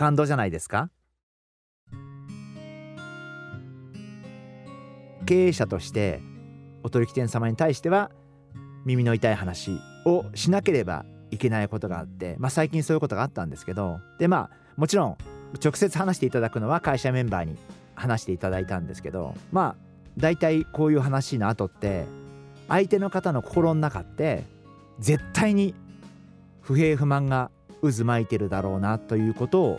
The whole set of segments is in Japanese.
感動じゃないですか？経営者としてお取引店様に対しては耳の痛い話をしなければいけないことがあって、まあ、最近そういうことがあったんですけどでまあもちろん直接話していただくのは会社メンバーに話していただいたんですけどまあ大体こういう話の後って相手の方の心の中って絶対に不平不満が渦巻いてるだろうなということを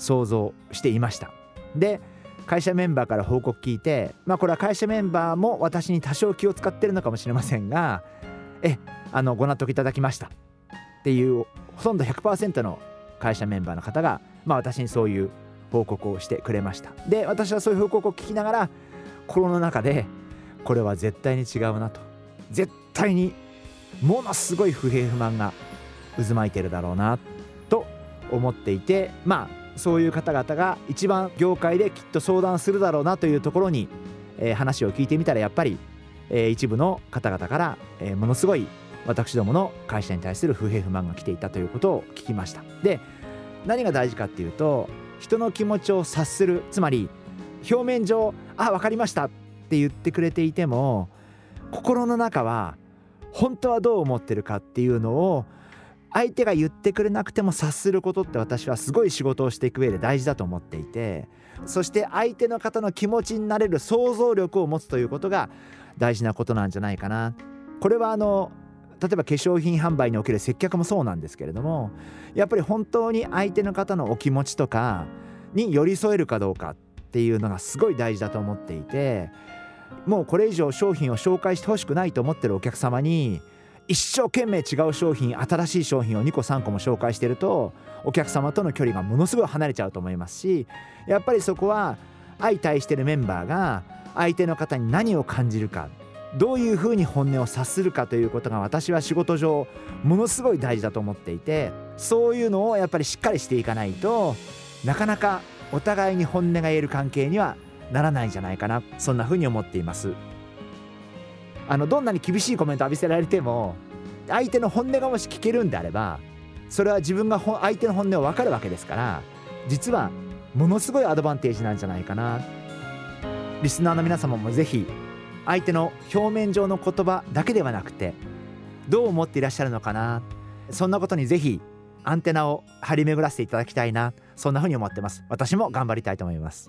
想像していました。で会社メンバーから報告聞いてまあこれは会社メンバーも私に多少気を使ってるのかもしれませんが えあのご納得いただきました。っていうほとんど100%の会社メンバーの方が、まあ、私にそういう報告をしてくれました。で私はそういう報告を聞きながら心の中でこれは絶対に違うなと。絶対にものすごい不平不満が渦巻いてるだろうなと思っていてまあそういう方々が一番業界できっと相談するだろうなというところに、えー、話を聞いてみたらやっぱり、えー、一部の方々から、えー、ものすごい私どもの会社に対する不平不満が来ていたということを聞きました。で何が大事かっていうと人の気持ちを察するつまり表面上「あ分かりました」って言ってくれていても心の中は本当はどう思ってるかっていうのを相手が言ってくれなくても察することって私はすごい仕事をしていく上で大事だと思っていてそして相手の方の気持ちになれる想像力を持つということが大事なことなんじゃないかな。これはあの例えば化粧品販売における接客もそうなんですけれどもやっぱり本当に相手の方のお気持ちとかに寄り添えるかどうかっていうのがすごい大事だと思っていてもうこれ以上商品を紹介してほしくないと思ってるお客様に一生懸命違う商品新しい商品を2個3個も紹介してるとお客様との距離がものすごい離れちゃうと思いますしやっぱりそこは相対してるメンバーが相手の方に何を感じるかどういうふうに本音を察するかということが私は仕事上ものすごい大事だと思っていてそういうのをやっぱりしっかりしていかないとなかなかお互いに本音が言える関係にはならないんじゃないかなそんなふうに思っています。あのどんなに厳しいコメント浴びせられても相手の本音がもし聞けるんであればそれは自分が相手の本音を分かるわけですから実はものすごいアドバンテージなんじゃないかな。リスナーの皆様もぜひ相手の表面上の言葉だけではなくてどう思っていらっしゃるのかな。そんなことにぜひアンテナを張り巡らせていただきたいな。そんなふうに思ってます。私も頑張りたいと思います。